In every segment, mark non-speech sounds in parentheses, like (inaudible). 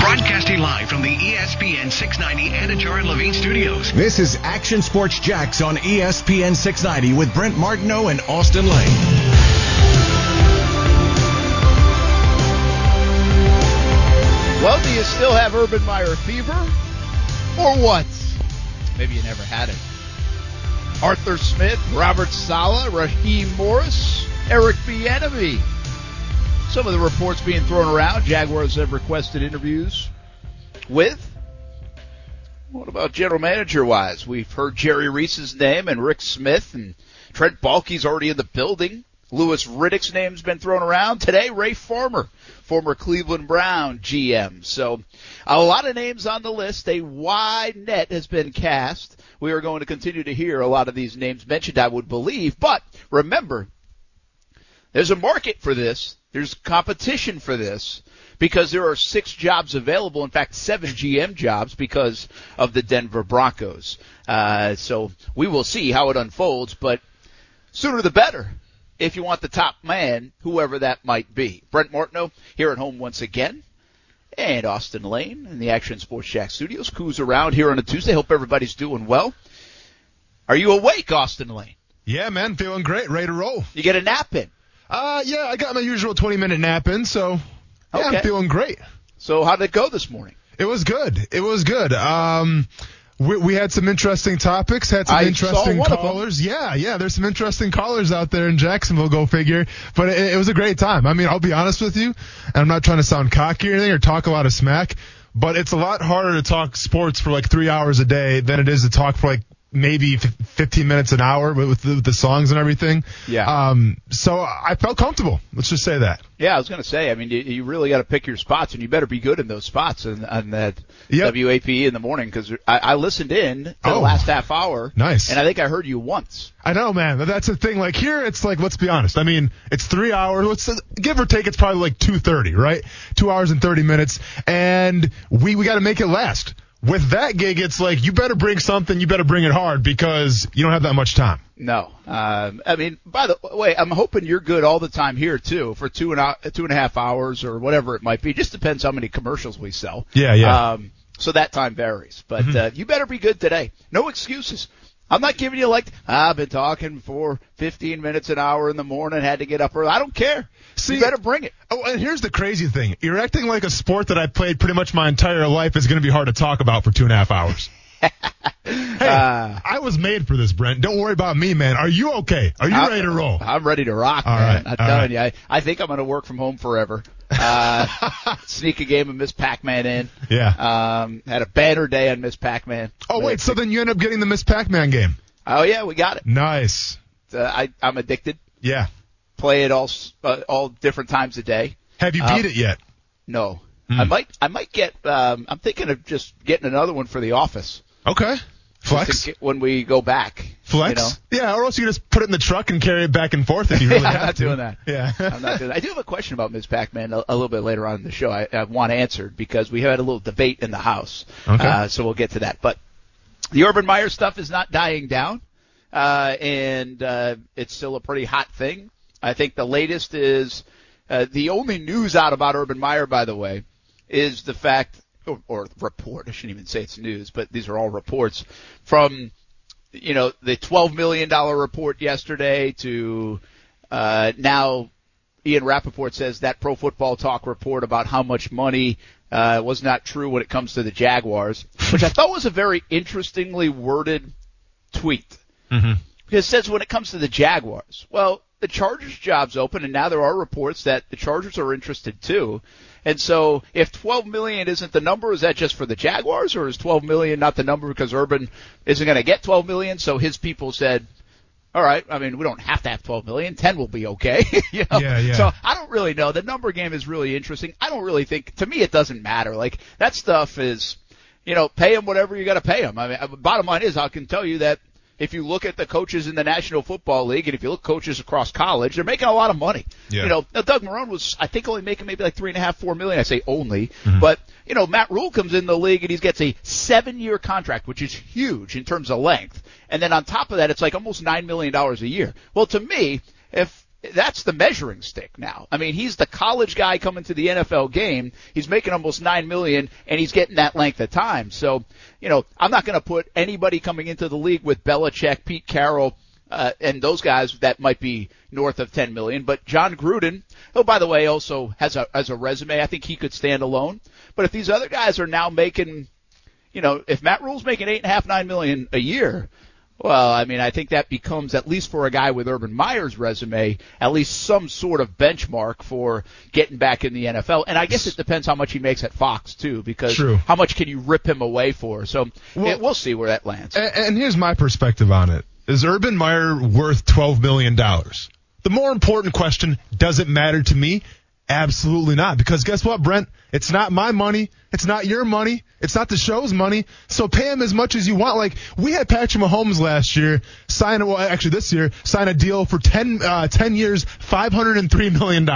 Broadcasting live from the ESPN 690 Anajar and Levine studios. This is Action Sports Jax on ESPN 690 with Brent Martineau and Austen Lane. Well, do you still have Urban Meyer fever? Or what? Maybe you never had it. Arthur Smith, Robert Saleh, Raheem Morris, Eric Bieniemy. Some of the reports being thrown around. Jaguars have requested interviews with. What about general manager wise? We've heard Jerry Reese's name and Rick Smith and Trent Baalke's already in the building. Louis Riddick's name's been thrown around. Today, Ray Farmer, former Cleveland Brown GM. So a lot of names on the list. A wide net has been cast. We are going to continue to hear a lot of these names mentioned, I would believe. But remember, there's a market for this. There's competition for this because there are six jobs available. In fact, seven GM jobs because of the Denver Broncos. Uh, so we will see how it unfolds, but sooner the better if you want the top man, whoever that might be. Brent Martineau here at home once again. And Austen Lane in the Action Sports Shack studios. Who's around here on a Tuesday. Hope everybody's doing well. Are you awake, Austen Lane? Yeah, man, feeling great, ready to roll. You get a nap in. Uh, yeah, I got my usual 20 minute nap in, so yeah, Okay. I'm feeling great. So how did it go this morning? It was good. It was good. Um, we, we had some interesting topics, had some I interesting one of them. callers. Yeah, yeah, there's some interesting callers out there in Jacksonville, go figure. But it, it was a great time. I mean, I'll be honest with you, and I'm not trying to sound cocky or anything or talk a lot of smack, but it's a lot harder to talk sports for like three hours a day than it is to talk for like maybe fif- 15 minutes an hour with, with, the, with the songs and everything. Yeah. Um, so I felt comfortable. Let's just say that. Yeah, I was going to say. I mean, you, you really got to pick your spots, and you better be good in those spots and on that Yep. WAPE in the morning because I, I listened in to the Oh. last half hour. Nice. And I think I heard you once. I know, man. That's the thing. Like here, it's like let's be honest. I mean, it's three hours. Let's give or take. It's probably like two thirty, right? Two hours and thirty minutes, and we we got to make it last. With that gig, it's like you better bring something. You better bring it hard because you don't have that much time. No, um, I mean, by the way, I'm hoping you're good all the time here too for two and a, two and a half hours or whatever it might be. Just depends how many commercials we sell. Yeah, yeah. Um, so that time varies, but uh, you better be good today. No excuses. I'm not giving you like I've been talking for 15 minutes an hour in the morning, had to get up early. I don't care. See- you better bring it. Oh, and here's the crazy thing. You're acting like a sport that I played pretty much my entire life is going to be hard to talk about for two and a half hours. Hey, Uh, I was made for this, Brent. Don't worry about me, man. Are you okay? Are you I- ready to roll? I'm ready to rock, All man. right, I'm telling right. you, I, I think I'm going to work from home forever. Uh, (laughs) sneak a game of Miss Pac-Man in. Yeah. Um, had a banner day on Miss Pac-Man. oh, wait. So then you end up getting the Miss Pac-Man game. Oh yeah, we got it. Nice. Uh, I, I'm addicted. Yeah. Play it all uh, all different times a day. Have you Um, beat it yet? No, Hmm. I might I might get. Um, I'm thinking of just getting another one for the office. Okay. Flex. when we go back. Flex. You know? Yeah, or else you just put it in the truck and carry it back and forth if you (laughs) really Yeah, I'm have not to. doing that. Yeah. I'm not doing that. I do have a question about Ms. Pac-Man a, a little bit later on in the show. I, I want answered because we had a little debate in the house. Okay. Uh, so we'll get to that. But the Urban Meyer stuff is not dying down, uh, and uh, it's still a pretty hot thing. I think the latest is uh, the only news out about Urban Meyer, by the way, is the fact, or, or report. I shouldn't even say it's news, but these are all reports from you know, the $12 million report yesterday to, uh, now Ian Rapoport says that Pro Football Talk report about how much money, uh, was not true when it comes to the Jaguars, which I thought was a very interestingly worded tweet. Mhm. Because it says when it comes to the Jaguars, well, the Chargers job's open and now there are reports that the Chargers are interested too. And so if 12 million isn't the number, is that just for the Jaguars or is 12 million not the number because Urban isn't going to get 12 million? So his people said, All right. I mean, we don't have to have 12 million. 10 will be okay. (laughs) you know? Yeah, yeah. So I don't really know. The number game is really interesting. I don't really think, to me, it doesn't matter. Like, that stuff is, you know, pay him whatever you got to pay him. I mean, uh, bottom line is, I can tell you that if you look at the coaches in the National Football League and if you look coaches across college, they're making a lot of money. Yeah. You know, now Doug Marrone was, I think, only making maybe like three and a half, four million. I say only, mm-hmm. but you know, Matt Rhule comes in the league and he gets a seven-year contract, which is huge in terms of length. And then on top of that, it's like almost nine million dollars a year. Well, to me, if that's the measuring stick now. I mean, he's the college guy coming to the NFL game. He's making almost nine million, and he's getting that length of time. So, you know, I'm not going to put anybody coming into the league with Belichick, Pete Carroll, uh, and those guys that might be north of 10 million. But Jon Gruden, who by the way also has a has a resume, I think he could stand alone. But if these other guys are now making, you know, if Matt Rhule's making eight and a half, nine million a year, well, I mean, I think that becomes at least for a guy with Urban Meyer's resume, at least some sort of benchmark for getting back in the NFL. And I guess it depends how much he makes at Fox too, because True. how much can you rip him away for? So Well- yeah, we'll see where that lands. And, and here's my perspective on it. Is Urban Meyer worth $12 million? The more important question, does it matter to me? Absolutely not. Because guess what, Brent? It's not my money. It's not your money. It's not the show's money. So pay him as much as you want. Like, we had Patrick Mahomes last year sign, well, actually this year, sign a deal for 10, uh, 10 years, $503 million.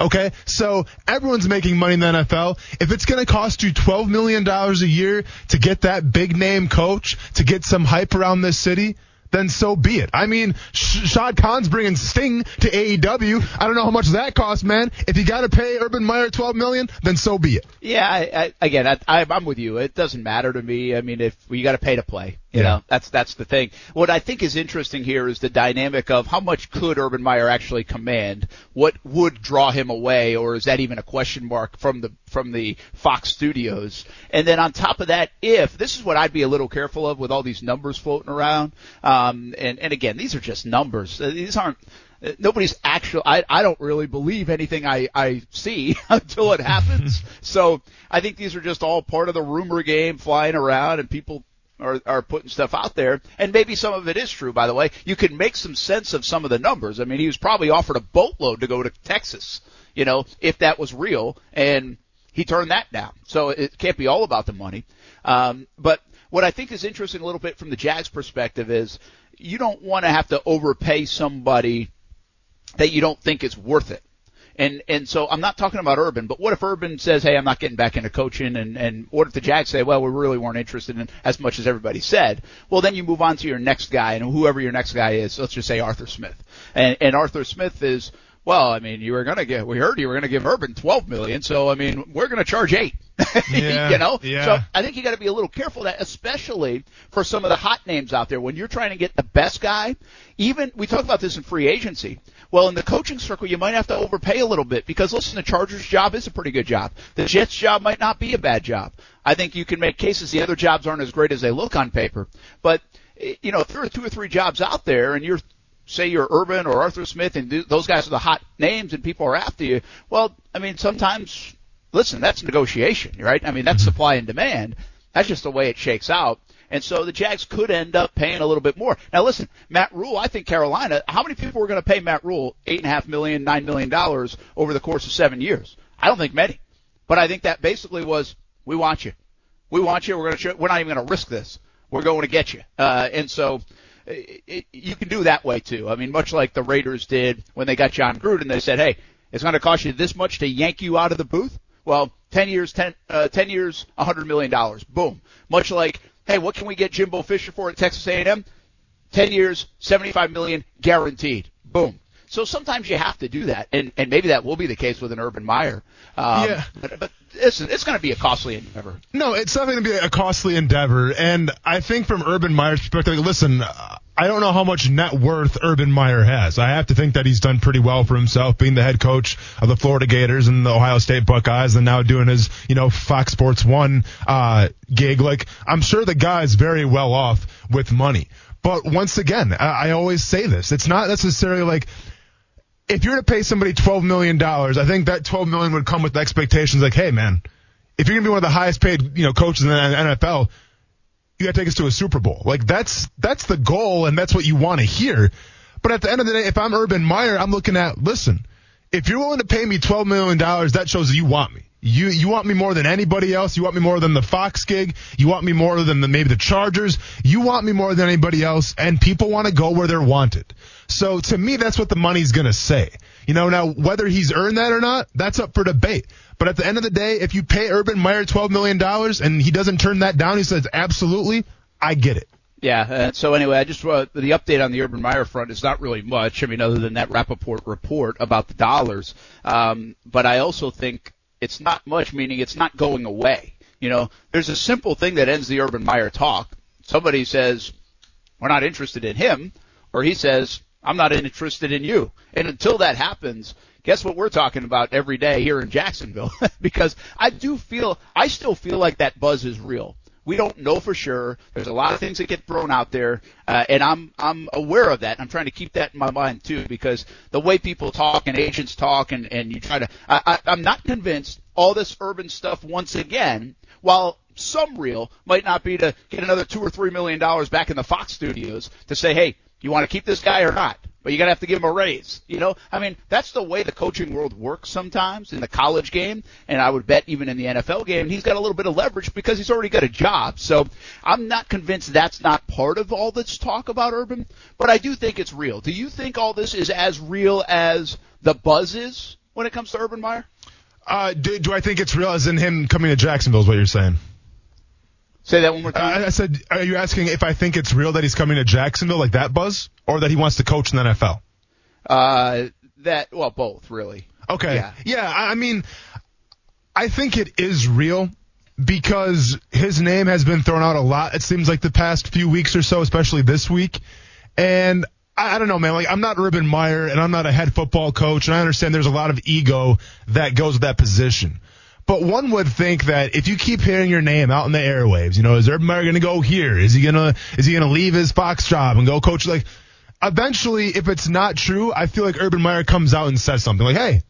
Okay, so everyone's making money in the NFL. If it's going to cost you $12 million a year to get that big name coach, to get some hype around this city, then so be it. I mean, Sh- Shad Khan's bringing Sting to AEW. I don't know how much that costs, man. If you got to pay Urban Meyer 12 million, then so be it. Yeah, I, I, again, I, I'm with you. It doesn't matter to me. I mean, if you got to pay to play, you Yeah. know, that's that's the thing. What I think is interesting here is the dynamic of how much could Urban Meyer actually command? What would draw him away, or is that even a question mark from the from the Fox studios? And then on top of that, if this is what I'd be a little careful of with all these numbers floating around, um, and and again, these are just numbers. Uh, These aren't uh, nobody's actual I, I don't really believe anything I, I see (laughs) until it happens. (laughs) so I think these are just all part of the rumor game flying around and people are, are putting stuff out there. And maybe some of it is true, by the way. You can make some sense of some of the numbers. I mean, he was probably offered a boatload to go to Texas, you know, if that was real. And he turned that down. So it can't be all about the money. Um, but what I think is interesting a little bit from the Jags perspective is you don't want to have to overpay somebody that you don't think is worth it. And and so I'm not talking about Urban, but what if Urban says, "Hey, I'm not getting back into coaching," and and what if the Jags say, "Well, we really weren't interested in as much as everybody said." Well, then you move on to your next guy, and whoever your next guy is, let's just say Arthur Smith, and and Arthur Smith is. Well, I mean, you were gonna get. We heard you were gonna give Urban 12 million, so I mean, we're gonna charge eight. (laughs) Yeah, you know. yeah. So I think you got to be a little careful that, especially for some of the hot names out there. When you're trying to get the best guy, even we talk about this in free agency. Well, in the coaching circle, you might have to overpay a little bit because listen, the Chargers' job is a pretty good job. The Jets' job might not be a bad job. I think you can make cases the other jobs aren't as great as they look on paper, but eh, you know, if there are two or three jobs out there and you're say you're Urban or Arthur Smith and th- those guys are the hot names and people are after you, well, I mean, sometimes, listen, that's negotiation, right? I mean, that's supply and demand. That's just the way it shakes out. And so the Jags could end up paying a little bit more. Now listen, Matt Rhule, I think Carolina, how many people were going to pay Matt Rhule eight and a half million, nine million dollars over the course of seven years? I don't think many. But I think that basically was, we want you. We want you. We're going to show, we're not even going to risk this. We're going to get you. Uh, and so, it, it, you can do that way too. I mean, much like the Raiders did when they got Jon Gruden, they said, "Hey, it's going to cost you this much to yank you out of the booth." Well, ten years, ten, uh, ten years, a hundred million dollars. Boom. Much like, hey, what can we get Jimbo Fisher for at Texas A&M? Ten years, seventy-five million guaranteed. Boom. So sometimes you have to do that, and and maybe that will be the case with an Urban Meyer. Um, Yeah. But, but listen, it's going to be a costly endeavor. No, it's definitely going to be a costly endeavor. And I think from Urban Meyer's perspective, like, listen, I don't know how much net worth Urban Meyer has. I have to think that he's done pretty well for himself, being the head coach of the Florida Gators and the Ohio State Buckeyes, and now doing his, you know, Fox Sports One uh, gig. Like, I'm sure the guy's very well off with money. But once again, I always say this: it's not necessarily like if you're to pay somebody twelve million dollars, I think that twelve million would come with expectations like, hey man, if you're gonna be one of the highest paid, you know, coaches in the NFL, you got to take us to a Super Bowl. Like that's that's the goal, and that's what you want to hear. But at the end of the day, if I'm Urban Meyer, I'm looking at listen. If you're willing to pay me twelve million dollars, that shows that you want me. You you want me more than anybody else. You want me more than the Fox gig. You want me more than the, maybe the Chargers. You want me more than anybody else. And people want to go where they're wanted. So to me, that's what the money's gonna say. You know, now whether he's earned that or not, that's up for debate. But at the end of the day, if you pay Urban Meyer twelve million dollars and he doesn't turn that down, he says absolutely, I get it. Yeah. Uh, so anyway, I just uh, the update on the Urban Meyer front is not really much. I mean, other than that Rapoport report about the dollars. Um, but I also think it's not much, meaning it's not going away. You know, there's a simple thing that ends the Urban Meyer talk. Somebody says, we're not interested in him, or he says, I'm not interested in you. And until that happens, guess what we're talking about every day here in Jacksonville? (laughs) because I do feel, I still feel like that buzz is real. We don't know for sure. There's a lot of things that get thrown out there, uh, and I'm I'm aware of that. I'm trying to keep that in my mind too, because the way people talk and agents talk, and and you try to, I, I, I'm not convinced all this urban stuff once again. While some real might not be to get another two or three million dollars back in the Fox studios to say, hey, you want to keep this guy or not? But you got to have to give him a raise. You know, I mean, that's the way the coaching world works sometimes in the college game, and I would bet even in the NFL game, he's got a little bit of leverage because he's already got a job. So I'm not convinced that's not part of all this talk about Urban, but I do think it's real. Do you think all this is as real as the buzz is when it comes to Urban Meyer? Uh, do, do I think it's real as in him coming to Jacksonville? Is what you're saying? Say that one more time. I, I said, are you asking if I think it's real that he's coming to Jacksonville like that buzz, or that he wants to coach in the NFL? Uh, that well, both really. Okay. Yeah. yeah, I mean, I think it is real because his name has been thrown out a lot. It seems like the past few weeks or so, especially this week, and I, I don't know, man. Like I'm not Urban Meyer, and I'm not a head football coach, and I understand there's a lot of ego that goes with that position. But one would think that if you keep hearing your name out in the airwaves, you know, is Urban Meyer going to go here? Is he going to is he going to leave his Fox job and go coach? Like, eventually, if it's not true, I feel like Urban Meyer comes out and says something like, "Hey,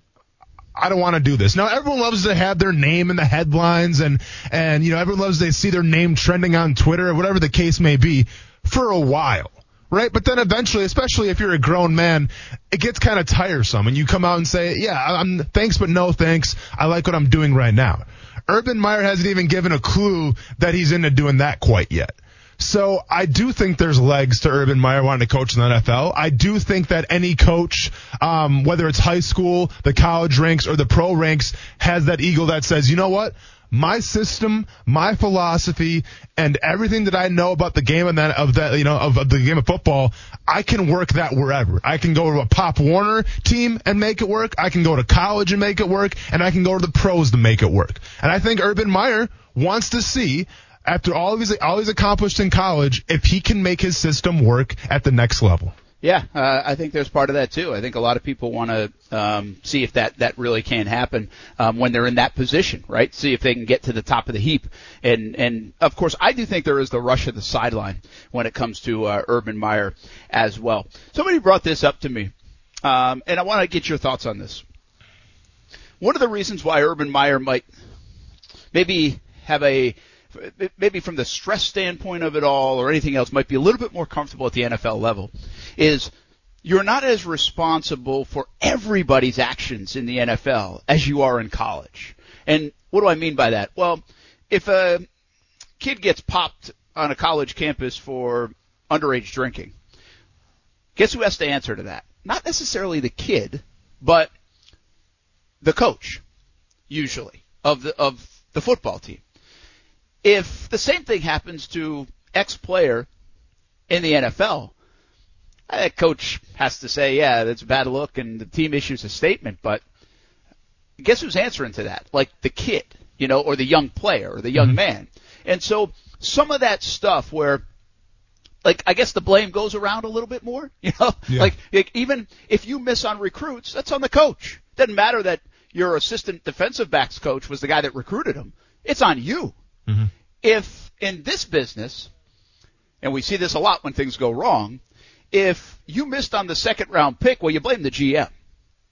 I don't want to do this. Now everyone loves to have their name in the headlines and and you know everyone loves to see their name trending on Twitter or whatever the case may be for a while right? But then eventually, especially if you're a grown man, it gets kind of tiresome and you come out and say, yeah, I'm thanks, but no thanks. I like what I'm doing right now. Urban Meyer hasn't even given a clue that he's into doing that quite yet. So I do think there's legs to Urban Meyer wanting to coach in the NFL. I do think that any coach, um, whether it's high school, the college ranks, or the pro ranks, has that eagle that says, you know what? My system, my philosophy, and everything that I know about the game and that of that you know of, of, the game of football, I can work that wherever. I can go to a Pop Warner team and make it work. I can go to college and make it work, and I can go to the pros to make it work. And I think Urban Meyer wants to see. After all he's all he's accomplished in college, if he can make his system work at the next level. Yeah, uh, I think there's part of that too. I think a lot of people want to um, see if that that really can happen um, when they're in that position, right? See if they can get to the top of the heap. And and of course, I do think there is the rush of the sideline when it comes to uh, Urban Meyer as well. Somebody brought this up to me, um, and I want to get your thoughts on this. One of the reasons why Urban Meyer might maybe have a maybe from the stress standpoint of it all or anything else might be a little bit more comfortable at the NFL level is you're not as responsible for everybody's actions in the NFL as you are in college. And what do I mean by that? Well, if a kid gets popped on a college campus for underage drinking, guess who has to answer to that? Not necessarily the kid, but the coach, usually, of the, of the football team. If the same thing happens to X player in the NFL, that coach has to say, yeah, that's a bad look, and the team issues a statement. But guess who's answering to that? Like the kid, you know, or the young player, or the young mm-hmm. man. And so some of that stuff where like I guess the blame goes around a little bit more. (laughs) You know, yeah. like, like even if you miss on recruits, that's on the coach. Doesn't matter that your assistant defensive backs coach was the guy that recruited him. It's on you. Mm-hmm. If in this business, and we see this a lot when things go wrong, if you missed on the second round pick, well, you blame the GM.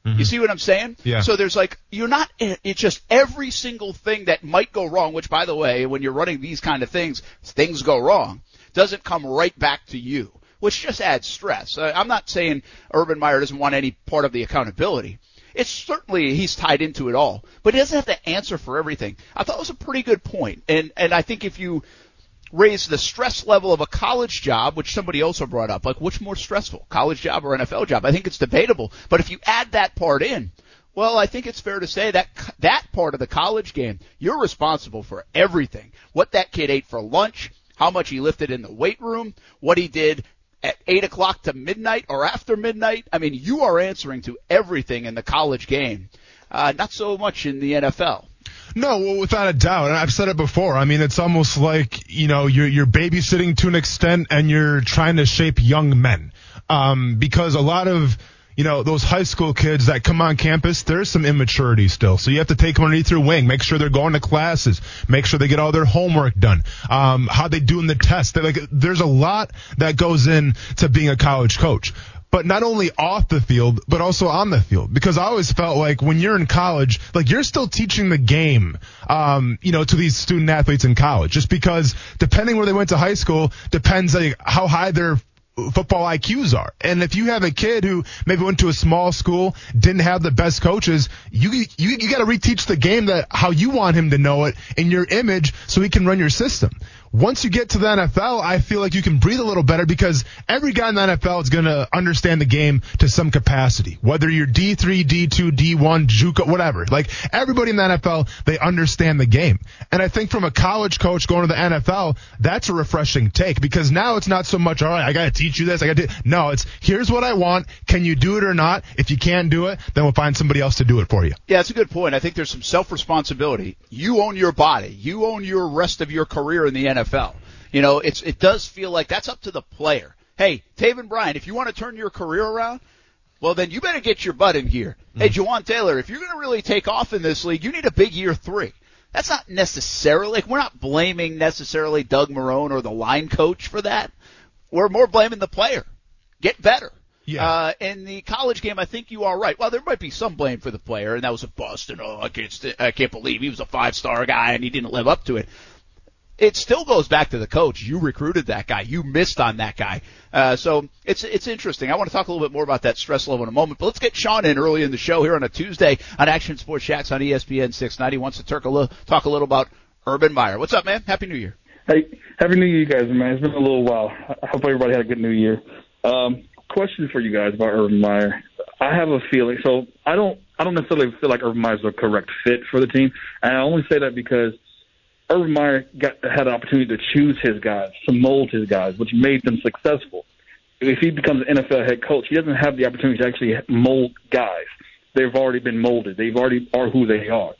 You see what I'm saying? Yeah. So there's like you're not. It's just every single thing that might go wrong. Which, by the way, when you're running these kind of things, things go wrong. Doesn't come right back to you, which just adds stress. I'm not saying Urban Meyer doesn't want any part of the accountability. It's certainly he's tied into it all, but he doesn't have to answer for everything. I thought it was a pretty good point, and and I think if you raise the stress level of a college job, which somebody also brought up, like which more stressful, college job or NFL job? I think it's debatable. But if you add that part in, well, I think it's fair to say that that part of the college game, you're responsible for everything. What that kid ate for lunch, how much he lifted in the weight room, what he did at eight o'clock to midnight or after midnight. I mean, you are answering to everything in the college game. Uh, not so much in the NFL. No, well, without a doubt. And I've said it before. I mean, it's almost like, you know, you're, you're babysitting to an extent and you're trying to shape young men. Um, because a lot of, you know, those high school kids that come on campus, there's some immaturity still. So you have to take them underneath your wing, make sure they're going to classes, make sure they get all their homework done, um, how they do in the test. Like, there's a lot that goes in to being a college coach but not only off the field, but also on the field. Because I always felt like when you're in college, like you're still teaching the game, um, you know, to these student athletes in college. Just because depending where they went to high school depends like how high their football IQs are. And if you have a kid who maybe went to a small school, didn't have the best coaches, you you you got to reteach the game that how you want him to know it in your image so he can run your system. Once you get to the NFL, I feel like you can breathe a little better because every guy in the NFL is going to understand the game to some capacity. Whether you're D3, D2, D1, JUCO, whatever. Like everybody in the NFL, they understand the game. And I think from a college coach going to the NFL, that's a refreshing take because now it's not so much, all right, I got to teach you this. I got to, no, it's here's what I want. Can you do it or not? If you can't do it, then we'll find somebody else to do it for you. Yeah, that's a good point. I think there's some self-responsibility. You own your body. You own your rest of your career in the NFL. You know, it's it does feel like that's up to the player. Hey, Taven Bryan, if you want to turn your career around, well then you better get your butt in gear. Mm-hmm. Hey, Jawaan Taylor, if you're going to really take off in this league, you need a big year three. That's not necessarily like we're not blaming necessarily Doug Marrone or the line coach for that. We're more blaming the player. Get better. Yeah. Uh, in the college game, I think you are right. Well, there might be some blame for the player, and that was a bust. And oh, I can't, st- I can't believe he was a five star guy and he didn't live up to it it still goes back to the coach. You recruited that guy. You missed on that guy. Uh, so it's it's interesting. I want to talk a little bit more about that stress level in a moment. But let's get Sean in early in the show here on a Tuesday on Action Sports Jax on ESPN 690. Wants to talk a little, a about Urban Meyer. What's up, man? Happy New Year. Hey, happy New Year, you guys, man. It's been a little while. I hope everybody had a good New Year. Um, question for you guys about Urban Meyer. I have a feeling. So I don't. I don't necessarily feel like Urban Meyer is the correct fit for the team, and I only say that because Urban Meyer got had an opportunity to choose his guys, to mold his guys, which made them successful. If he becomes an NFL head coach, he doesn't have the opportunity to actually mold guys. They've already been molded. They've already are who they are.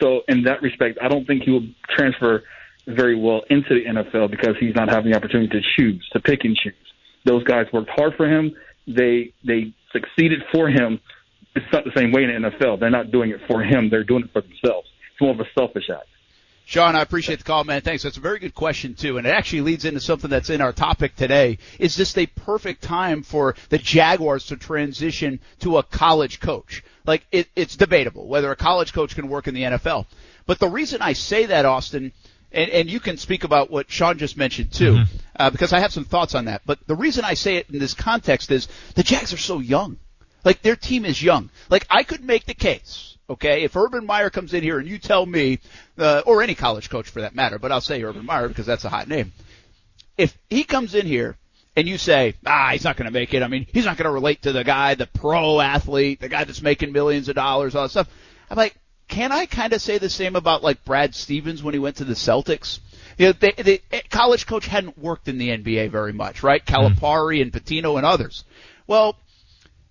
So in that respect, I don't think he will transfer very well into the NFL because he's not having the opportunity to choose, to pick and choose. Those guys worked hard for him. They they succeeded for him. It's not the same way in the NFL. They're not doing it for him. They're doing it for themselves. It's more of a selfish act. Sean, I appreciate the call, man. Thanks. That's a very good question too, and it actually leads into something that's in our topic today. Is this a perfect time for the Jaguars to transition to a college coach? Like it, it's debatable whether a college coach can work in the NFL. But the reason I say that, Austen, and, and you can speak about what Sean just mentioned too, mm-hmm. uh, because I have some thoughts on that. But the reason I say it in this context is the Jags are so young. Like their team is young. Like I could make the case Okay, if Urban Meyer comes in here and you tell me, uh, or any college coach for that matter, but I'll say Urban Meyer because that's a hot name. If he comes in here and you say, ah, he's not going to make it. I mean, he's not going to relate to the guy, the pro athlete, the guy that's making millions of dollars, all that stuff. I'm like, can I kind of say the same about like Brad Stevens when he went to the Celtics? You know, the, the college coach hadn't worked in the NBA very much, right? Calipari and Pitino and others. Well,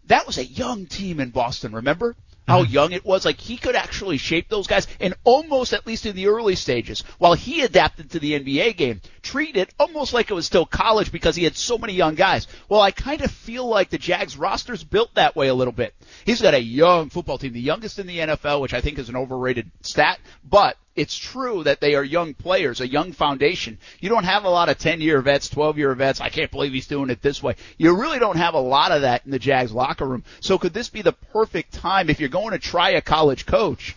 that was a young team in Boston, remember? How mm-hmm. young it was. Like he could actually shape those guys and almost at least in the early stages while he adapted to the NBA game, treat it almost like it was still college because he had so many young guys. Well, I kind of feel like the Jags roster's built that way a little bit. He's got a young football team, the youngest in the NFL, which I think is an overrated stat, but it's true that they are young players, a young foundation. You don't have a lot of 10 year vets, 12 year vets. I can't believe he's doing it this way. You really don't have a lot of that in the Jags locker room. So could this be the perfect time if you're going to try a college coach?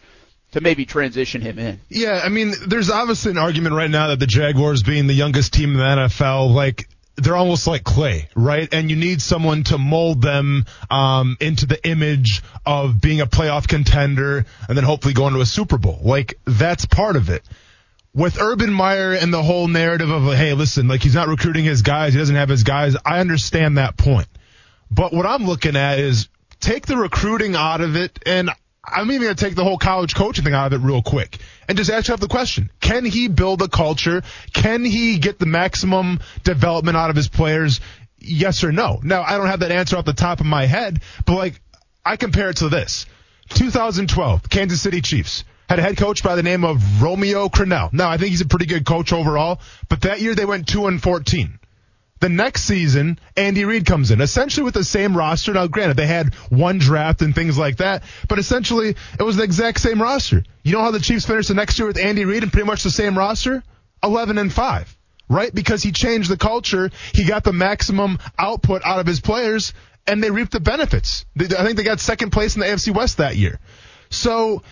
to maybe transition him in. Yeah, I mean, there's obviously an argument right now that the Jaguars being the youngest team in the NFL, like they're almost like clay, right? And you need someone to mold them um, into the image of being a playoff contender and then hopefully going to a Super Bowl. Like that's part of it. With Urban Meyer and the whole narrative of hey, listen, like he's not recruiting his guys, he doesn't have his guys. I understand that point, but what I'm looking at is take the recruiting out of it, and I'm even going to take the whole college coaching thing out of it real quick and just ask yourself the question. Can he build a culture? Can he get the maximum development out of his players? Yes or no? Now, I don't have that answer off the top of my head, but like, I compare it to this. 2012, Kansas City Chiefs had a head coach by the name of Romeo Crennel. Now, I think he's a pretty good coach overall, but that year they went 2 and 14. The next season, Andy Reid comes in, essentially with the same roster. Now, granted, they had one draft and things like that, but essentially it was the exact same roster. You know how the Chiefs finished the next year with Andy Reid and pretty much the same roster? 11 and 5, right? Because he changed the culture. He got the maximum output out of his players and they reaped the benefits. I think they got second place in the AFC West that year. So,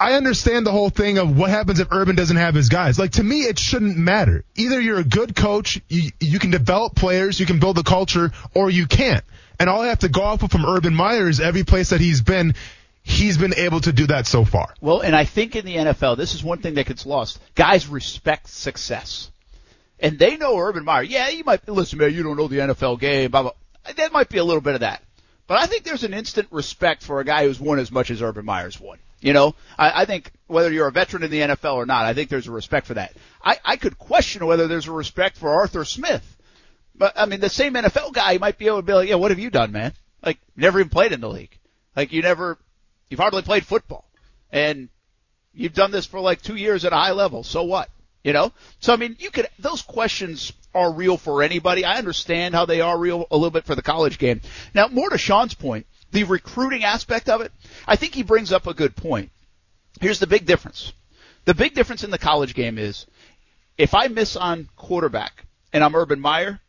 I understand the whole thing of what happens if Urban doesn't have his guys. Like to me, it shouldn't matter. Either you're a good coach, you, you can develop players, you can build a culture, or you can't. And all I have to go off of from Urban Meyer is every place that he's been, he's been able to do that so far. Well, and I think in the NFL, this is one thing that gets lost. Guys respect success. And they know Urban Meyer. Yeah, you might, listen, man, you don't know the NFL game, blah, blah. That might be a little bit of that. But I think there's an instant respect for a guy who's won as much as Urban Meyer's won. You know, I, I think whether you're a veteran in the NFL or not, I think there's a respect for that. I, I could question whether there's a respect for Arthur Smith. But I mean, the same NFL guy might be able to be like, yeah, what have you done, man? Like, never even played in the league. Like, you never, you've hardly played football. And you've done this for like two years at a high level. So what? You know? So I mean, you could, those questions are real for anybody. I understand how they are real a little bit for the college game. Now, more to Sean's point, the recruiting aspect of it, I think he brings up a good point. Here's the big difference. The big difference in the college game is if I miss on quarterback and I'm Urban Meyer,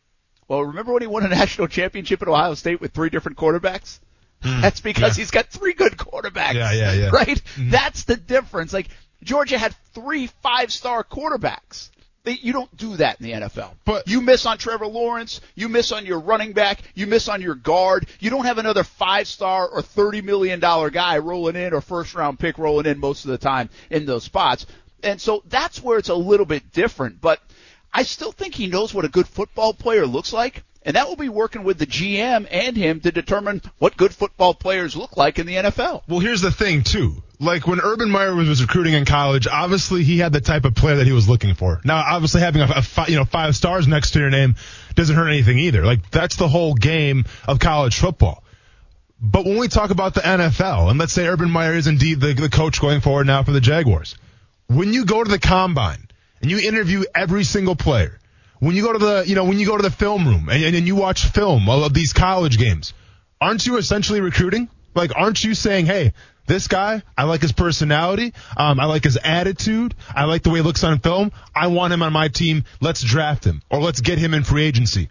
well, remember when he won a (laughs) national championship at Ohio State with three different quarterbacks? Mm, (laughs) That's because yeah. he's got three good quarterbacks. Yeah, yeah, yeah. Right? Mm-hmm. That's the difference. Like Georgia had three five-star quarterbacks. They, you don't do that in the NFL. But you miss on Trevor Lawrence, you miss on your running back, you miss on your guard. You don't have another five star or thirty million dollar guy rolling in or first round pick rolling in most of the time in those spots. And so that's where it's a little bit different. But I still think he knows what a good football player looks like. And that will be working with the GM and him to determine what good football players look like in the NFL. Well, here's the thing too. Like when Urban Meyer was, was recruiting in college, obviously he had the type of player that he was looking for. Now, obviously having a, a five, you know five stars next to your name doesn't hurt anything either. Like that's the whole game of college football. But when we talk about the NFL, and let's say Urban Meyer is indeed the, the coach going forward now for the Jaguars, when you go to the combine and you interview every single player, when you go to the, you know, when you go to the film room and, and you watch film of these college games, aren't you essentially recruiting? Like, aren't you saying, hey, this guy, I like his personality. Um, I like his attitude. I like the way he looks on film. I want him on my team. Let's draft him or let's get him in free agency.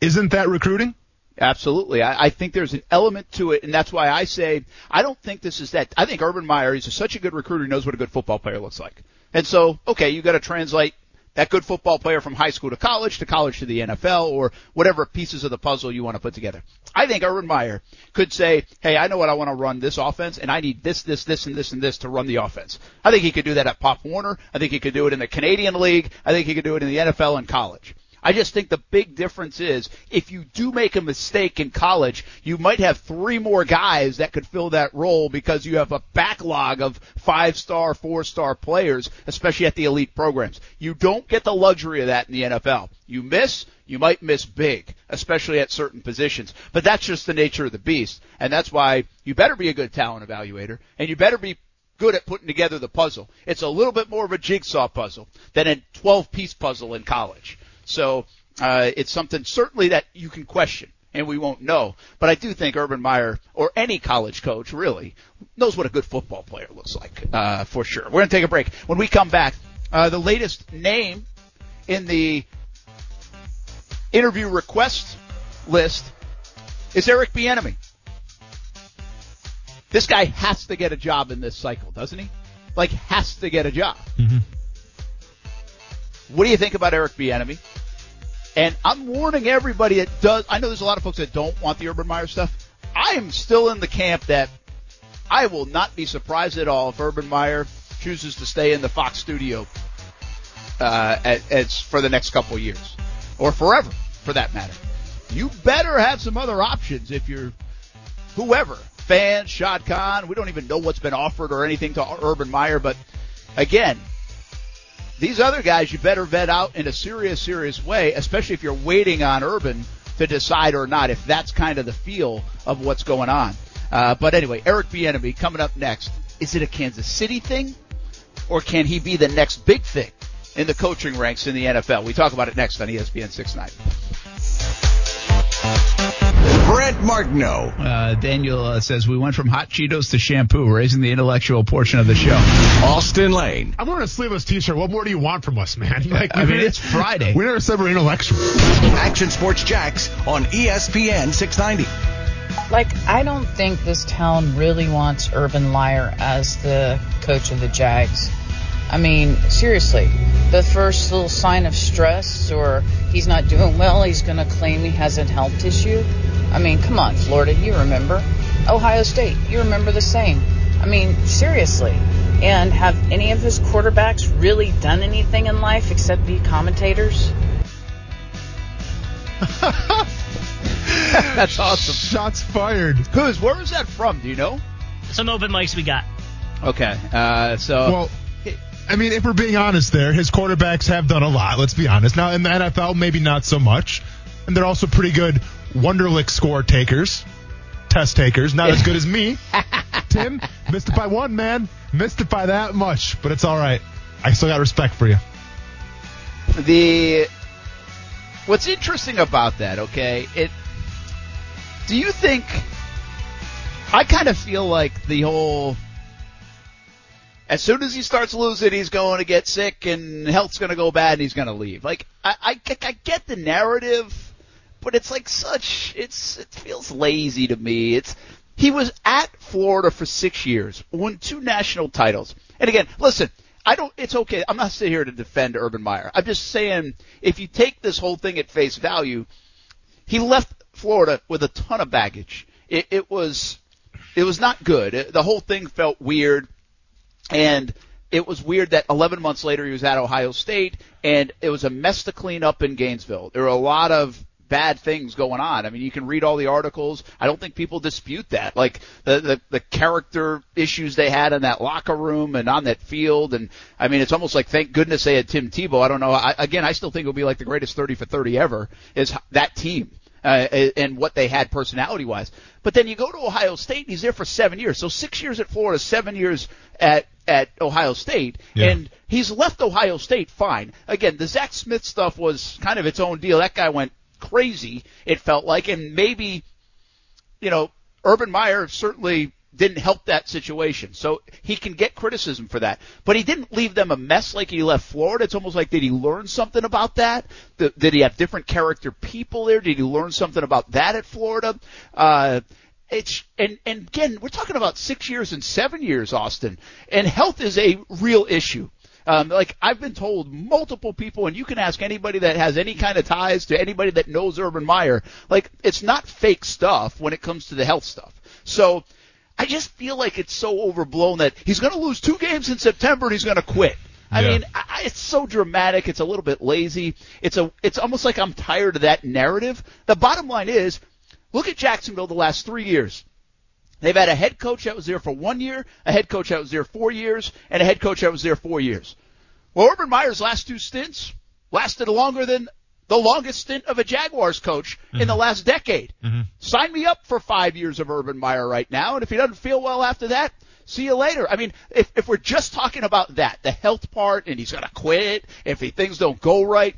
Isn't that recruiting? Absolutely. I, I think there's an element to it, and that's why I say I don't think this is that. I think Urban Meyer is such a good recruiter. He knows what a good football player looks like. And so, okay, you got to translate that good football player from high school to college, to college to the NFL, or whatever pieces of the puzzle you want to put together. I think Urban Meyer could say, hey, I know what I want to run this offense, and I need this, this, this, and this, and this to run the offense. I think he could do that at Pop Warner. I think he could do it in the Canadian League. I think he could do it in the NFL and college. I just think the big difference is if you do make a mistake in college, you might have three more guys that could fill that role because you have a backlog of five star, four star players, especially at the elite programs. You don't get the luxury of that in the NFL. You miss, you might miss big, especially at certain positions. But that's just the nature of the beast. And that's why you better be a good talent evaluator and you better be good at putting together the puzzle. It's a little bit more of a jigsaw puzzle than a 12 piece puzzle in college. So uh, it's something certainly that you can question. and we won't know. But I do think Urban Meyer, or any college coach really, knows what a good football player looks like, uh, for sure. We're to take a break. When we come back, uh, the latest name in the interview request list is Eric Bieniemy. This guy has to get a job in this cycle, doesn't he? Like, has to get a job. Mm-hmm. What do you think about Eric Bieniemy? And I'm warning everybody that does. I know there's a lot of folks that don't want the Urban Meyer stuff. I am still in the camp that I will not be surprised at all if Urban Meyer chooses to stay in the Fox studio uh, at, at, for the next couple years, or forever, for that matter. You better have some other options if you're whoever fans, Khan. We don't even know what's been offered or anything to Urban Meyer, but again, these other guys you better vet out in a serious, serious way, especially if you're waiting on Urban to decide or not, if that's kind of the feel of what's going on. Uh, but anyway, Eric Bieniemy coming up next. Is it a Kansas City thing, or can he be the next big thing in the coaching ranks in the NFL? We talk about it next on ESPN 690. Brent Martineau. Uh, Daniel uh, says we went from hot Cheetos to shampoo, raising the intellectual portion of the show. Austen Lane. I'm wearing a sleeveless t-shirt. What more do you want from us, man? (laughs) Like, I mean, it's Friday. We never said we're intellectual. Action Sports Jax on ESPN 690. Like, I don't think this town really wants Urban Meyer as the coach of the Jags. I mean, seriously, the first little sign of stress or he's not doing well, he's going to claim he has a health issue. I mean, come on, Florida, you remember. Ohio State, you remember the same. I mean, seriously. And have any of his quarterbacks really done anything in life except be commentators? (laughs) That's awesome. Shots fired. Who's? Where is that from? Do you know? Some open mics we got. Okay. Uh, so. Well, I mean, if we're being honest there, his quarterbacks have done a lot, let's be honest. Now, in the NFL, maybe not so much. And they're also pretty good Wonderlic score takers, test takers. Not as good as me. (laughs) Tim, missed it by one, man. Missed it by that much, but it's all right. I still got respect for you. The what's interesting about that, okay? It do you think I kind of feel like the whole as soon as he starts losing, he's going to get sick and health's going to go bad and he's going to leave. Like I, I, I get the narrative, but it's like such it's it feels lazy to me. It's he was at Florida for six years, won two national titles, and again, listen. I don't. It's okay. I'm not sitting here to defend Urban Meyer. I'm just saying, if you take this whole thing at face value, he left Florida with a ton of baggage. It, it was, it was not good. It, the whole thing felt weird. And it was weird that 11 months later he was at Ohio State and it was a mess to clean up in Gainesville. There were a lot of bad things going on. I mean, you can read all the articles. I don't think people dispute that. Like the, the, the character issues they had in that locker room and on that field. And I mean, it's almost like thank goodness they had Tim Tebow. I don't know. I, again, I still think it'll be like the greatest 30 for 30 ever is that team. Uh, and what they had personality wise. But then you go to Ohio State and he's there for seven years. So six years at Florida, seven years at at Ohio State, yeah. and he's left Ohio State fine. Again, the Zach Smith stuff was kind of its own deal. That guy went crazy. It felt like, and maybe, you know, Urban Meyer certainly didn't help that situation. So he can get criticism for that. But he didn't leave them a mess like he left Florida. It's almost like did he learn something about that? Did he have different character people there? Did he learn something about that at Florida? Uh, it's and and again, we're talking about six years and seven years, Austen, and health is a real issue. Um, like I've been told multiple people, and you can ask anybody that has any kind of ties to anybody that knows Urban Meyer, like it's not fake stuff when it comes to the health stuff. So I just feel like it's so overblown that he's going to lose two games in September and he's going to quit. I yeah. mean, I, it's so dramatic. It's a little bit lazy. It's a, it's almost like I'm tired of that narrative. The bottom line is, Look at Jacksonville the last three years. They've had a head coach that was there for one year, a head coach that was there four years, and a head coach that was there four years. Well, Urban Meyer's last two stints lasted longer than the longest stint of a Jaguars coach mm-hmm. in the mm-hmm. last decade. Mm-hmm. Sign me up for five years of Urban Meyer right now, and if he doesn't feel well after that, see you later. I mean, if, if we're just talking about that, the health part, and he's going to quit if he, things don't go right,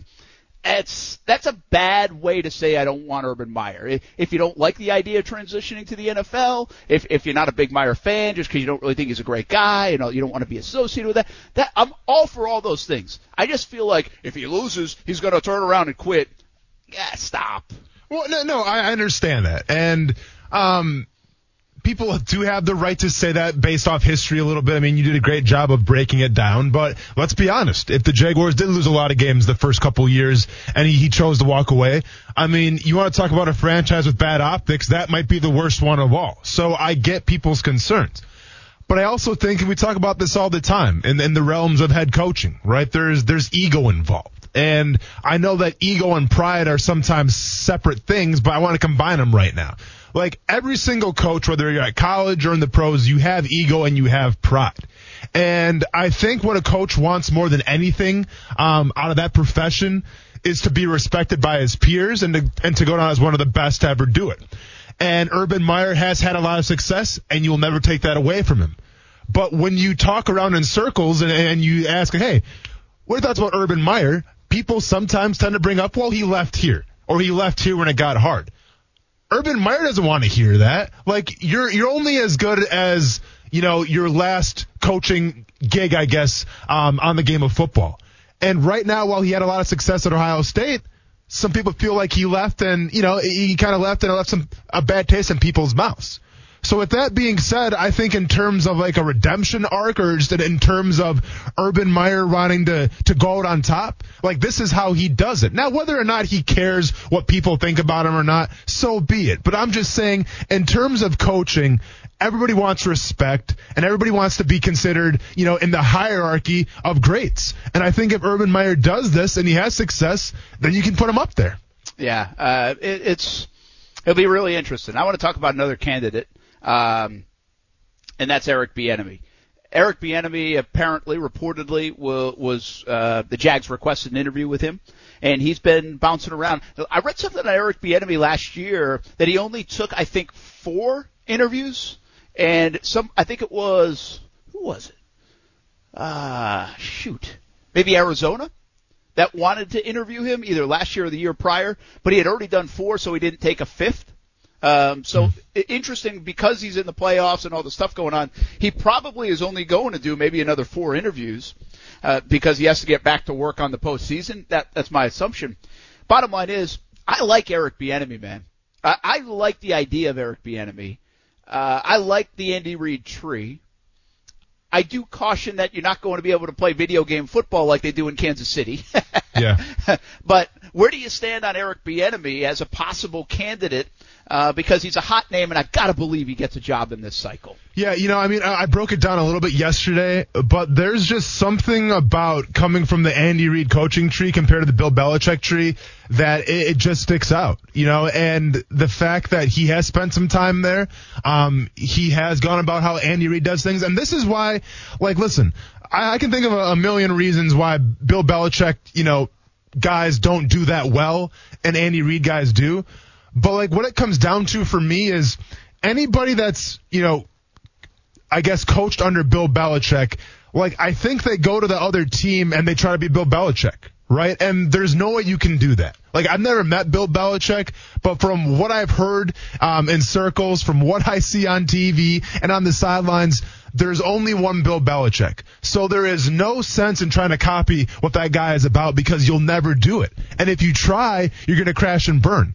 it's that's a bad way to say I don't want Urban Meyer. If you don't like the idea of transitioning to the NFL, if if you're not a big Meyer fan just because you don't really think he's a great guy, you know, you don't want to be associated with that. That I'm all for all those things. I just feel like if he loses, he's going to turn around and quit. Yeah, stop. Well, no, no, I understand that, and um, people do have the right to say that based off history a little bit. I mean, you did a great job of breaking it down, but let's be honest. If the Jaguars did lose a lot of games the first couple years and he, he chose to walk away, I mean, you want to talk about a franchise with bad optics, that might be the worst one of all. So I get people's concerns. But I also think, and we talk about this all the time in, in the realms of head coaching, right? There's, there's ego involved. And I know that ego and pride are sometimes separate things, but I want to combine them right now like every single coach, whether you're at college or in the pros, you have ego and you have pride. And I think what a coach wants more than anything um, out of that profession is to be respected by his peers and to, and to go down as one of the best to ever do it. And Urban Meyer has had a lot of success, and you'll never take that away from him. But when you talk around in circles and, and you ask, hey, what are thoughts about Urban Meyer? People sometimes tend to bring up, well, he left here, or he left here when it got hard. Urban Meyer doesn't want to hear that. Like you're you're only as good as you know your last coaching gig, I guess, um, on the game of football. And right now, while he had a lot of success at Ohio State, some people feel like he left and you know he kind of left and left some a bad taste in people's mouths. So with that being said, I think in terms of like a redemption arc or just in terms of Urban Meyer wanting to, to go out on top, like this is how he does it. Now, whether or not he cares what people think about him or not, so be it. But I'm just saying in terms of coaching, everybody wants respect and everybody wants to be considered, you know, in the hierarchy of greats. And I think if Urban Meyer does this and he has success, then you can put him up there. Yeah, uh, it, it's it'll be really interesting. I want to talk about another candidate um, and that's Eric Bieniemy. Eric Bieniemy apparently, reportedly, will, was uh, the Jags requested an interview with him, and he's been bouncing around. I read something on Eric Bieniemy last year that he only took, I think, four interviews, and some, I think it was who was it? Ah, uh, shoot, maybe Arizona that wanted to interview him either last year or the year prior, but he had already done four, so he didn't take a fifth. Um, so mm. interesting because he's in the playoffs and all the stuff going on. He probably is only going to do maybe another four interviews uh, because he has to get back to work on the postseason. That that's my assumption. Bottom line is, I like Eric Bieniemy, man. I, I like the idea of Eric Bieniemy. Uh, I like the Andy Reid tree. I do caution that you're not going to be able to play video game football like they do in Kansas City. (laughs) yeah. But where do you stand on Eric Bieniemy as a possible candidate uh, because he's a hot name, and I've gotta believe he gets a job in this cycle. Yeah, you know, I mean, I broke it down a little bit yesterday, but there's just something about coming from the Andy Reid coaching tree compared to the Bill Belichick tree that it, it just sticks out, you know, and the fact that he has spent some time there, um, he has gone about how Andy Reid does things, and this is why, like, listen, I, I can think of a, a million reasons why Bill Belichick, you know, guys don't do that well, and Andy Reid guys do. But like what it comes down to for me is anybody that's, you know, I guess coached under Bill Belichick, like I think they go to the other team and they try to be Bill Belichick, right? And there's no way you can do that. Like I've never met Bill Belichick, but from what I've heard um, in circles, from what I see on TV and on the sidelines, there's only one Bill Belichick. So there is no sense in trying to copy what that guy is about because you'll never do it. And if you try, you're going to crash and burn.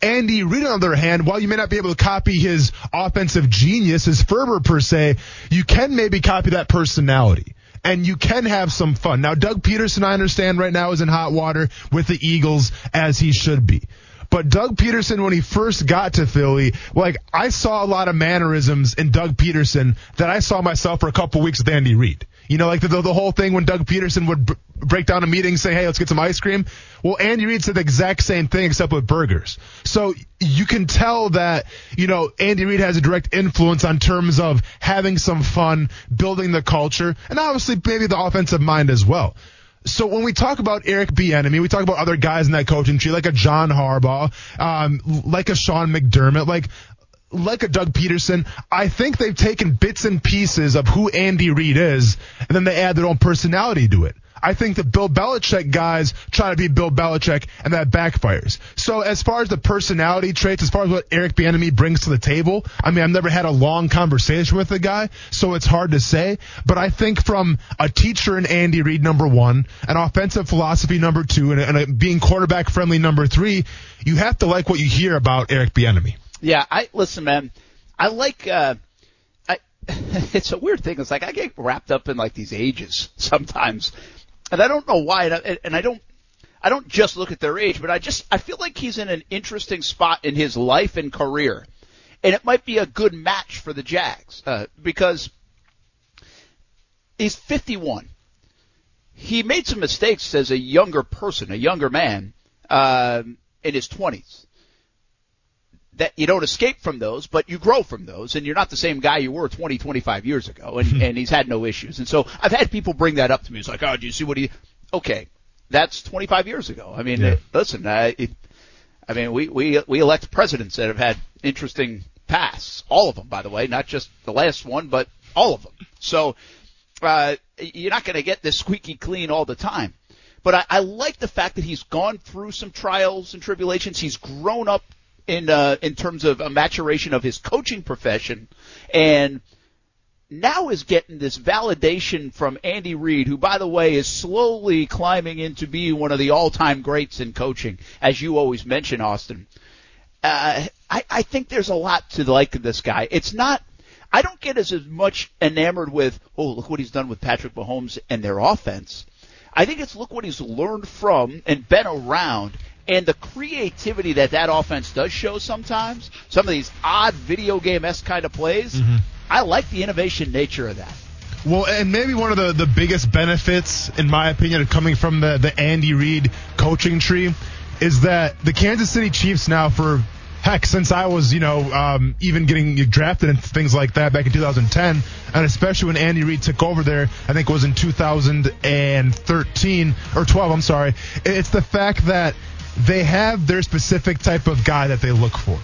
Andy Reid, on the other hand, while you may not be able to copy his offensive genius, his fervor per se, you can maybe copy that personality. And you can have some fun. Now, Doug Pederson, I understand right now is in hot water with the Eagles as he should be. But Doug Pederson, when he first got to Philly, like I saw a lot of mannerisms in Doug Pederson that I saw myself for a couple weeks with Andy Reid. You know, like the, the, the whole thing when Doug Pederson would b- break down a meeting, say, "Hey, let's get some ice cream." Well, Andy Reid said the exact same thing except with burgers. So you can tell that you know Andy Reid has a direct influence on terms of having some fun, building the culture, and obviously maybe the offensive mind as well. So when we talk about Eric Bieniemy, we talk about other guys in that coaching tree, like a John Harbaugh, um, like a Sean McDermott, like like a Doug Pederson, I think they've taken bits and pieces of who Andy Reid is, and then they add their own personality to it. I think the Bill Belichick guys try to be Bill Belichick, and that backfires. So as far as the personality traits, as far as what Eric Bieniemy brings to the table, I mean, I've never had a long conversation with the guy, so it's hard to say. But I think from a teacher in Andy Reid, number one, an offensive philosophy, number two, and, and a being quarterback friendly, number three, you have to like what you hear about Eric Bieniemy. Yeah, I listen, man. I like. uh I, (laughs) It's a weird thing. It's like I get wrapped up in like these ages (laughs) sometimes, and I don't know why. And I, and I don't. I don't just look at their age, but I just I feel like he's in an interesting spot in his life and career, and it might be a good match for the Jags uh, because he's 51. He made some mistakes as a younger person, a younger man, uh, in his 20s that you don't escape from those, but you grow from those, and you're not the same guy you were 20, 25 years ago, and, and he's had no issues. And so I've had people bring that up to me. It's like, oh, do you see what he? Okay, that's 25 years ago. I mean, Yeah. listen, I, it, I mean, we we we elect presidents that have had interesting pasts, all of them, by the way, not just the last one, but all of them. So uh, you're not going to get this squeaky clean all the time. But I, I like the fact that he's gone through some trials and tribulations. He's grown up in uh, in terms of a maturation of his coaching profession, and now is getting this validation from Andy Reid, who, by the way, is slowly climbing into being one of the all-time greats in coaching, as you always mention, Austen. Uh, I, I think there's a lot to like of this guy. It's not. I don't get as, as much enamored with, oh, look what he's done with Patrick Mahomes and their offense. I think it's look what he's learned from and been around and the creativity that that offense does show sometimes, some of these odd video game esque kind of plays, I like the innovation nature of that. Well, and maybe one of the, the biggest benefits, in my opinion, of coming from the, the Andy Reid coaching tree is that the Kansas City Chiefs now for heck since I was you know um, even getting drafted and things like that back in 2010, and especially when Andy Reid took over there, I think it was in 2013 or 12. I'm sorry. It's the fact that they have their specific type of guy that they look for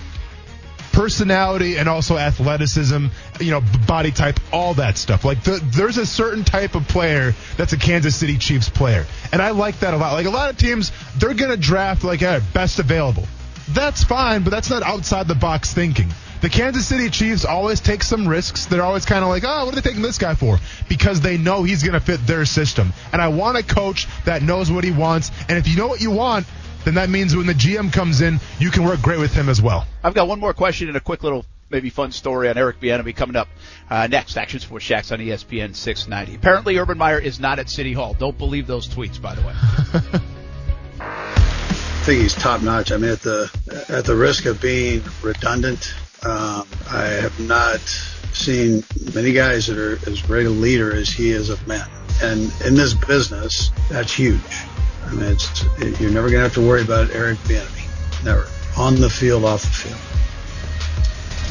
personality and also athleticism, you know, body type, all that stuff. Like the, there's a certain type of player that's a Kansas City Chiefs player, and I like that a lot. Like a lot of teams, they're gonna draft like hey, best available. That's fine, but that's not outside the box thinking. The Kansas City Chiefs always take some risks. They're always kind of like, oh, what are they taking this guy for? Because they know he's going to fit their system. And I want a coach that knows what he wants. And if you know what you want, then that means when the GM comes in, you can work great with him as well. I've got one more question and a quick little maybe fun story on Eric Bieniemy coming up uh, next. Action Sports Jax on ESPN 690. Apparently, Urban Meyer is not at City Hall. Don't believe those tweets, by the way. (laughs) I think he's top notch. I mean, at the at the risk of being redundant, um, I have not seen many guys that are as great a leader as he is of men. And in this business, that's huge. I mean, it's you're never going to have to worry about Eric Bieniemy. Never on the field, off the field.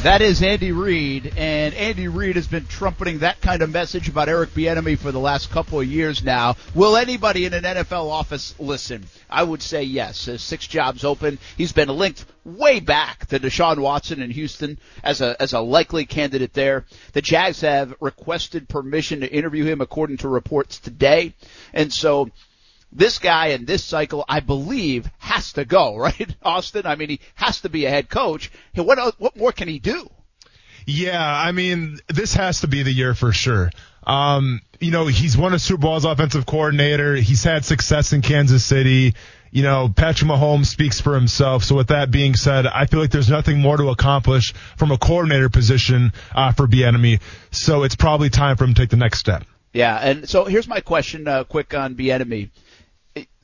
That is Andy Reid, and Andy Reid has been trumpeting that kind of message about Eric Bieniemy for the last couple of years now. Will anybody in an NFL office listen? I would say yes. There's six jobs open. He's been linked way back to Deshaun Watson in Houston as a as a likely candidate there. The Jags have requested permission to interview him, according to reports today, and so this guy in this cycle, I believe, has to go, (laughs) right, Austen? I mean, he has to be a head coach. What else, what more can he do? Yeah, I mean, this has to be the year for sure. Um, you know, he's won a Super Bowl as offensive coordinator. He's had success in Kansas City. You know, Patrick Mahomes speaks for himself. So with that being said, I feel like there's nothing more to accomplish from a coordinator position uh, for Bieniemy. So it's probably time for him to take the next step. Yeah, and so here's my question, uh, quick on Bieniemy.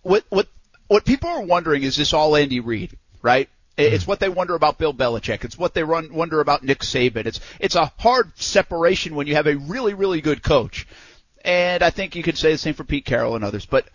What what what people are wondering is this all Andy Reid, right? It's mm. what they wonder about Bill Belichick. It's what they run, wonder about Nick Saban. It's it's a hard separation when you have a really really good coach, and I think you could say the same for Pete Carroll and others. But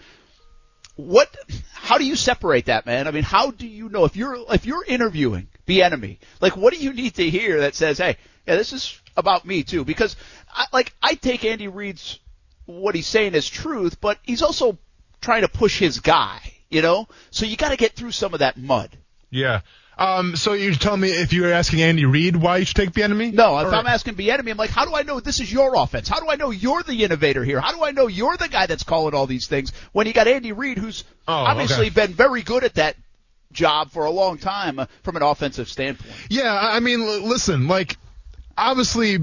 what? How do you separate that, man? I mean, how do you know if you're if you're interviewing Bieniemy? like what do you need to hear that says, hey, yeah, this is about me too? Because I, like I take Andy Reid's what he's saying as truth, but he's also trying to push his guy, you know? So you got to get through some of that mud. Yeah. Um, so you're telling me if you're asking Andy Reid why you should take Bieniemy? No, if Or- I'm asking Bieniemy, I'm like, how do I know this is your offense? How do I know you're the innovator here? How do I know you're the guy that's calling all these things when you got Andy Reid, who's Oh, obviously okay. been very good at that job for a long time uh, from an offensive standpoint. Yeah, I I mean, l- listen, like, obviously,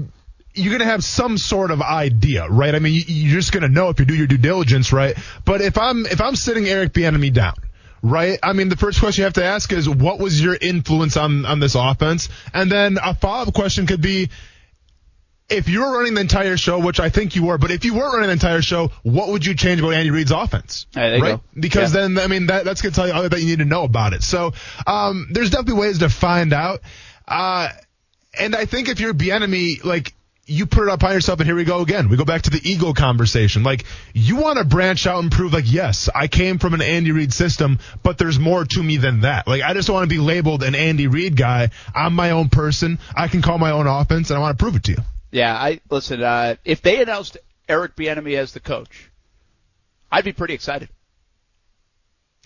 you're going to have some sort of idea, right? I mean, you- you're just going to know if you do your due diligence, right? But if I'm, if I'm sitting Eric Bieniemy down, right? I mean, the first question you have to ask is, what was your influence on, on this offense? And then a follow-up question could be, if you were running the entire show, which I think you were, but if you weren't running the entire show, what would you change about Andy Reid's offense? You right? Because Yeah. then, I mean, that, that's going to tell you all that you need to know about it. So, um, there's definitely ways to find out. Uh, and I think if you're Bieniemy, like, you put it up on yourself, and here we go again. We go back to the ego conversation. Like, you want to branch out and prove, like, yes, I came from an Andy Reid system, but there's more to me than that. Like, I just want to be labeled an Andy Reid guy. I'm my own person. I can call my own offense, and I want to prove it to you. Yeah, I listen. Uh, if they announced Eric Bieniemy as the coach, I'd be pretty excited.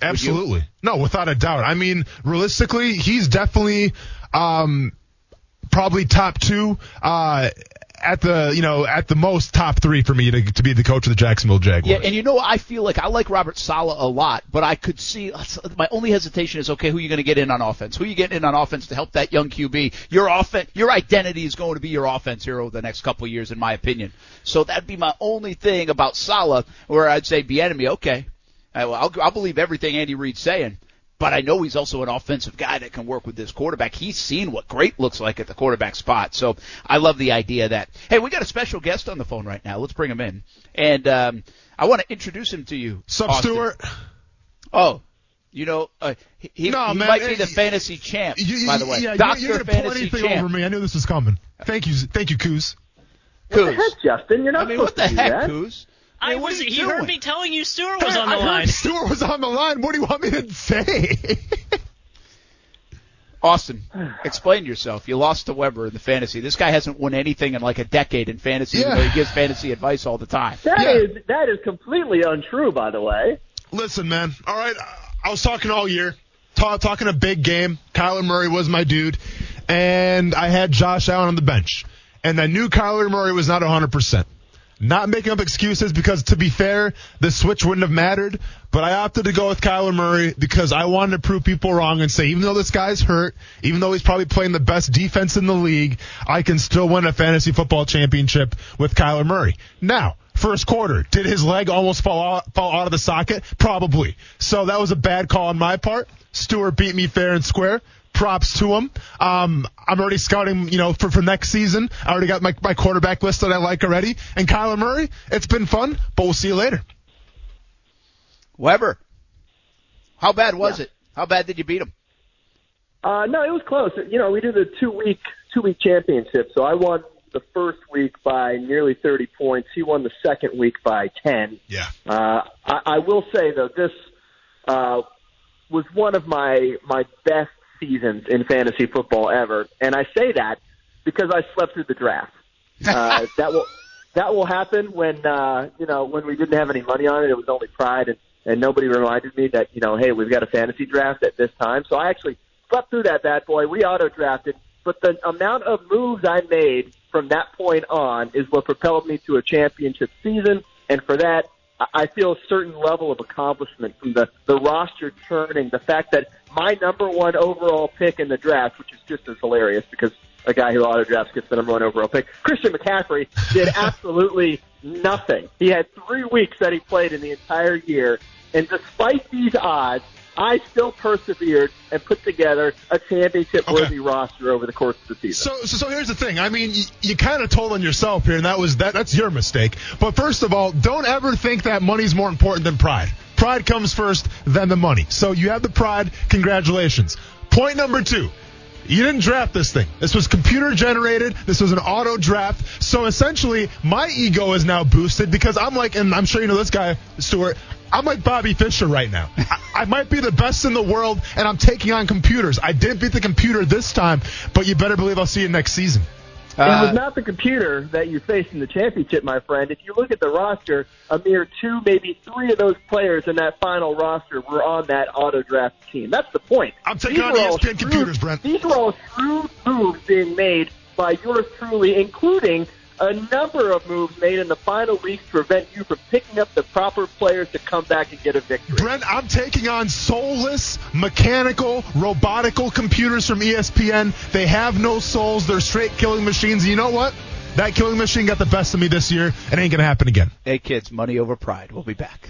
Absolutely. No, without a doubt. I mean, realistically, he's definitely um probably top 2 uh at the, you know, at the most top 3 for me to to be the coach of the Jacksonville Jaguars. Yeah, and you know, I feel like I like Robert Saleh a lot, but I could see my only hesitation is okay, who are you going to get in on offense? Who are you getting in on offense to help that young QB? Your offense, your identity is going to be your offense here over the next couple of years, in my opinion. So that'd be my only thing about Saleh, where I'd say, Bieniemy, okay, I'll, I'll believe everything Andy Reid's saying. But I know he's also an offensive guy that can work with this quarterback. He's seen what great looks like at the quarterback spot. So I love the idea that, hey, we got a special guest on the phone right now. Let's bring him in. And, um, I want to introduce him to you. Sup, Austen. Stuart? Oh, you know, uh, he, he, No, he man, might be the fantasy champ, You- you- by the way. yeah, Doctor you're, you're gonna pull fantasy anything champ. over me. I knew this was coming. Thank you, thank you, Coos. What the Coos. heck, Justin? You're not I mean, what the to do heck, that. Coos? I Man, was. you He doing? heard me telling you Stewart was on the I heard line. (laughs) Stuart was on the line. What do you want me to say? (laughs) Austen, explain yourself. You lost to Weber in the fantasy. This guy hasn't won anything in like a decade in fantasy, Yeah. he gives fantasy advice all the time. That Yeah. is that is completely untrue, by the way. Listen, man. All right, I was talking all year, ta- talking a big game. Kyler Murray was my dude, and I had Josh Allen on the bench, and I knew Kyler Murray was not 100. percent Not making up excuses because, to be fair, the switch wouldn't have mattered. But I opted to go with Kyler Murray because I wanted to prove people wrong and say, even though this guy's hurt, even though he's probably playing the best defense in the league, I can still win a fantasy football championship with Kyler Murray. Now, first quarter, did his leg almost fall out, fall out of the socket? Probably. So that was a bad call on my part. Stewart beat me fair and square. Props to him. Um, I'm already scouting, you know, for, for next season. I already got my, my quarterback list that I like already. And Kyler Murray, it's been fun, but we'll see you later. Weber, how bad was it? How bad did you beat him? Uh, no, it was close. You know, we do the two week two week championship. So I won the first week by nearly 30 points. He won the second week by 10. Yeah. Uh, I, I will say though, this uh, was one of my my best seasons in fantasy football ever, and I say that because I slept through the draft. Uh, (laughs) that will that will happen when uh, you know when we didn't have any money on it. It was only pride, and and nobody reminded me that you know, hey, we've got a fantasy draft at this time. So I actually slept through that bad boy. We auto drafted, but the amount of moves I made from that point on is what propelled me to a championship season, and for that. I- I feel a certain level of accomplishment from the, the roster churning, the fact that my number one overall pick in the draft, which is just as hilarious because a guy who auto drafts gets the number one overall pick, Christian McCaffrey did (laughs) absolutely nothing. He had three weeks that he played in the entire year, and despite these odds, I still persevered and put together a championship worthy roster over the course of the season. So, so, so here's the thing. I mean, you, you kind of told on yourself here, and that was that. That's your mistake. But first of all, don't ever think that money's more important than pride. Pride comes first, then the money. So you have the pride. Congratulations. Point number two. You didn't draft this thing. This was computer generated. This was an auto draft. So essentially, my ego is now boosted because I'm like, and I'm sure you know this guy, Stuart. I'm like Bobby Fischer right now. (laughs) I, I might be the best in the world, and I'm taking on computers. I didn't beat the computer this time, but you better believe I'll see you next season. Uh, it was not the computer that you faced in the championship, my friend. If you look at the roster, a mere two, maybe three of those players in that final roster were on that auto draft team. That's the point. I'm taking on ESPN computers, Brent. These were all true moves being made by yours truly, including a number of moves made in the final weeks to prevent you from picking up the proper players to come back and get a victory. Brent, I'm taking on soulless, mechanical, robotical computers from ESPN. They have no souls. They're straight killing machines. And you know what? That killing machine got the best of me this year. It ain't going to happen again. Hey, kids, money over pride. We'll be back.